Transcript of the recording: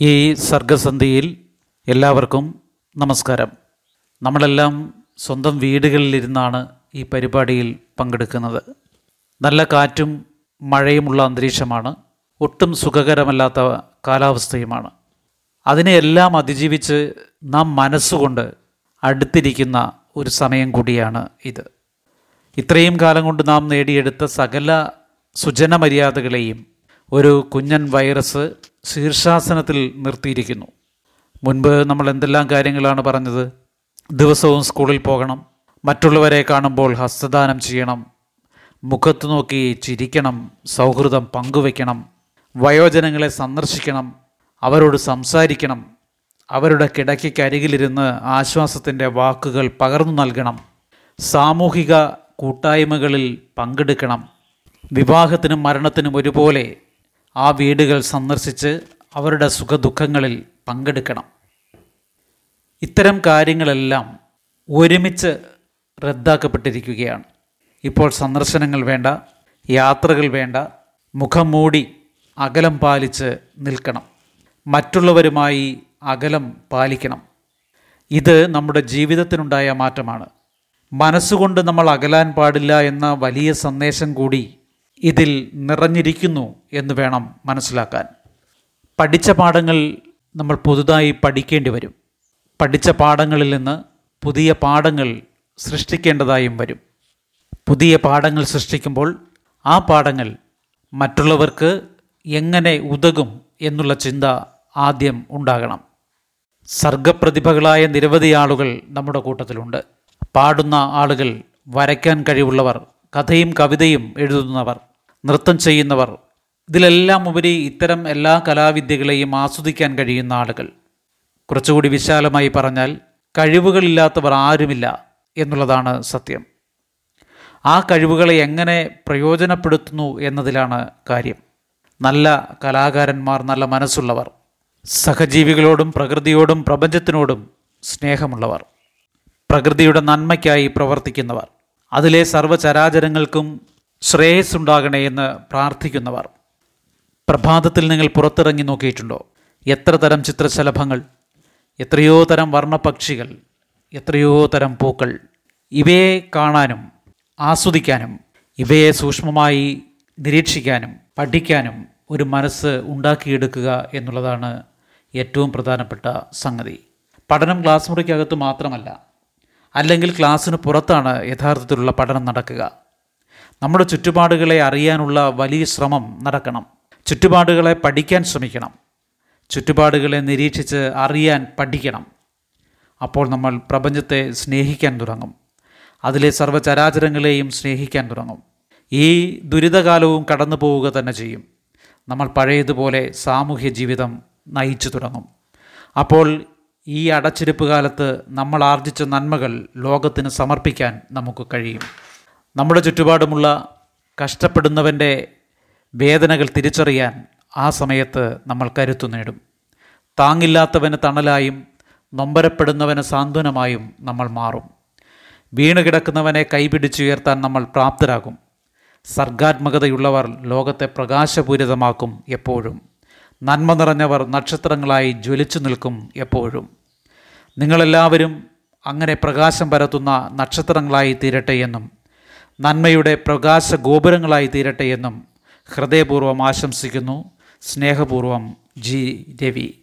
ഈ സർഗസന്ധിയിൽ എല്ലാവർക്കും നമസ്കാരം. നമ്മളെല്ലാം സ്വന്തം വീടുകളിലിരുന്നാണ് ഈ പരിപാടിയിൽ പങ്കെടുക്കുന്നത്. നല്ല കാറ്റും മഴയുമുള്ള അന്തരീക്ഷമാണ്. ഒട്ടും സുഖകരമല്ലാത്ത കാലാവസ്ഥയുമാണ്. അതിനെയെല്ലാം അതിജീവിച്ച് നാം മനസ്സുകൊണ്ട് അടുത്തിരിക്കുന്ന ഒരു സമയം കൂടിയാണ് ഇത്. ഇത്രയും കാലം കൊണ്ട് നാം നേടിയെടുത്ത സകല സുജന മര്യാദകളെയും ഒരു കുഞ്ഞൻ വൈറസ് ശീർഷാസനത്തിൽ നിർത്തിയിരിക്കുന്നു. മുൻപ് നമ്മൾ എന്തെല്ലാം കാര്യങ്ങളാണ് പറഞ്ഞത്? ദിവസവും സ്കൂളിൽ പോകണം. മറ്റുള്ളവരെ കാണുമ്പോൾ ഹസ്തദാനം ചെയ്യണം. മുഖത്ത് നോക്കി ചിരിക്കണം. സൗഹൃദം പങ്കുവയ്ക്കണം. വയോജനങ്ങളെ സന്ദർശിക്കണം. അവരോട് സംസാരിക്കണം. അവരുടെ കിടക്കയ്ക്കരികിലിരുന്ന് ആശ്വാസത്തിന്റെ വാക്കുകൾ പകർന്നു നൽകണം. സാമൂഹിക കൂട്ടായ്മകളിൽ പങ്കെടുക്കണം. വിവാഹത്തിനും മരണത്തിനും ഒരുപോലെ ആ വീടുകൾ സന്ദർശിച്ച് അവരുടെ സുഖദുഃഖങ്ങളിൽ പങ്കെടുക്കണം. ഇത്തരം കാര്യങ്ങളെല്ലാം ഒരുമിച്ച് റദ്ദാക്കപ്പെട്ടിരിക്കുകയാണ്. ഇപ്പോൾ സന്ദർശനങ്ങൾ വേണ്ട യാത്രകൾ വേണ്ട മുഖം മൂടി അകലം പാലിച്ച് നിൽക്കണം. മറ്റുള്ളവരുമായി അകലം പാലിക്കണം. ഇത് നമ്മുടെ ജീവിതത്തിനുണ്ടായ മാറ്റമാണ്. മനസ്സുകൊണ്ട് നമ്മൾ അകലാൻ പാടില്ല എന്ന വലിയ സന്ദേശം കൂടി ഇതിൽ നിറഞ്ഞിരിക്കുന്നു എന്ന് വേണം മനസ്സിലാക്കാൻ. പഠിച്ച പാഠങ്ങൾ നമ്മൾ പുതുതായി പഠിക്കേണ്ടി വരും. പഠിച്ച പാഠങ്ങളിൽ നിന്ന് പുതിയ പാഠങ്ങൾ സൃഷ്ടിക്കേണ്ടതായും വരും. പുതിയ പാഠങ്ങൾ സൃഷ്ടിക്കുമ്പോൾ ആ പാഠങ്ങൾ മറ്റുള്ളവർക്ക് എങ്ങനെ ഉതകും എന്നുള്ള ചിന്ത ആദ്യം ഉണ്ടാകണം. സർഗപ്രതിഭകളായ നിരവധി ആളുകൾ നമ്മുടെ കൂട്ടത്തിലുണ്ട്. പാടുന്ന ആളുകൾ വരയ്ക്കാൻ കഴിവുള്ളവർ കഥയും കവിതയും എഴുതുന്നവർ നൃത്തം ചെയ്യുന്നവർ. ഇതിലെല്ലാം ഉപരി ഇത്തരം എല്ലാ കലാവിദ്യകളെയും ആസ്വദിക്കാൻ കഴിയുന്ന ആളുകൾ. കുറച്ചുകൂടി വിശാലമായി പറഞ്ഞാൽ കഴിവുകളില്ലാത്തവർ ആരുമില്ല എന്നുള്ളതാണ് സത്യം. ആ കഴിവുകളെ എങ്ങനെ പ്രയോജനപ്പെടുത്തുന്നു എന്നതിലാണ് കാര്യം. നല്ല കലാകാരന്മാർ നല്ല മനസ്സുള്ളവർ സഹജീവികളോടും പ്രകൃതിയോടും പ്രപഞ്ചത്തിനോടും സ്നേഹമുള്ളവർ പ്രകൃതിയുടെ നന്മയ്ക്കായി പ്രവർത്തിക്കുന്നവർ. അതിലെ സർവചരാചരങ്ങൾക്കും ശ്രേയസ്സുണ്ടാകണേ എന്ന് പ്രാർത്ഥിക്കുന്നവർ. പ്രഭാതത്തിൽ നിങ്ങൾ പുറത്തിറങ്ങി നോക്കിയിട്ടുണ്ടോ? എത്ര തരം ചിത്രശലഭങ്ങൾ എത്രയോ തരം വർണപക്ഷികൾ എത്രയോ തരം പൂക്കൾ ഇവയെ കാണാനും ആസ്വദിക്കാനും ഇവയെ സൂക്ഷ്മമായി നിരീക്ഷിക്കാനും പഠിക്കാനും ഒരു മനസ്സ് ഉണ്ടാക്കിയെടുക്കുക എന്നുള്ളതാണ് ഏറ്റവും പ്രധാനപ്പെട്ട സംഗതി. പഠനം ക്ലാസ് മുറിക്കകത്ത് മാത്രമല്ല അല്ലെങ്കിൽ ക്ലാസ്സിന് പുറത്താണ് യഥാർത്ഥത്തിലുള്ള പഠനം നടക്കുക. നമ്മുടെ ചുറ്റുപാടുകളെ അറിയാനുള്ള വലിയ ശ്രമം നടക്കണം. ചുറ്റുപാടുകളെ പഠിക്കാൻ ശ്രമിക്കണം. ചുറ്റുപാടുകളെ നിരീക്ഷിച്ച് അറിയാൻ പഠിക്കണം. അപ്പോൾ നമ്മൾ പ്രപഞ്ചത്തെ സ്നേഹിക്കാൻ തുടങ്ങും. അതിലെ സർവചരാചരങ്ങളെയും സ്നേഹിക്കാൻ തുടങ്ങും. ഈ ദുരിതകാലവും കടന്നു പോവുക തന്നെ ചെയ്യും. നമ്മൾ പഴയതുപോലെ സാമൂഹ്യ ജീവിതം നയിച്ചു തുടങ്ങും. അപ്പോൾ ഈ അടച്ചിരിപ്പ് കാലത്ത് നമ്മൾ ആർജിച്ച നന്മകൾ ലോകത്തിന് സമർപ്പിക്കാൻ നമുക്ക് കഴിയും. നമ്മുടെ ചുറ്റുപാടുമുള്ള കഷ്ടപ്പെടുന്നവന്റെ വേദനകൾ തിരിച്ചറിയാൻ ആ സമയത്ത് നമ്മൾ കരുത്തു നേടും. താങ്ങില്ലാത്തവന് തണലായും നൊമ്പരപ്പെടുന്നവന് സാന്ത്വനമായും നമ്മൾ മാറും. വീണ് കിടക്കുന്നവനെ കൈപിടിച്ചുയർത്താൻ നമ്മൾ പ്രാപ്തരാകും. സർഗാത്മകതയുള്ളവർ ലോകത്തെ പ്രകാശപൂരിതമാക്കും എപ്പോഴും. നന്മ നിറഞ്ഞവർ നക്ഷത്രങ്ങളായി ജ്വലിച്ചു നിൽക്കും എപ്പോഴും. നിങ്ങളെല്ലാവരും അങ്ങനെ പ്രകാശം പരത്തുന്ന നക്ഷത്രങ്ങളായി തീരട്ടെ എന്നും നന്മയുടെ പ്രകാശ ഗോപുരങ്ങളായി തീരട്ടെ എന്നും ഹൃദയപൂർവം ആശംസിക്കുന്നു. സ്നേഹപൂർവം ജി രവി.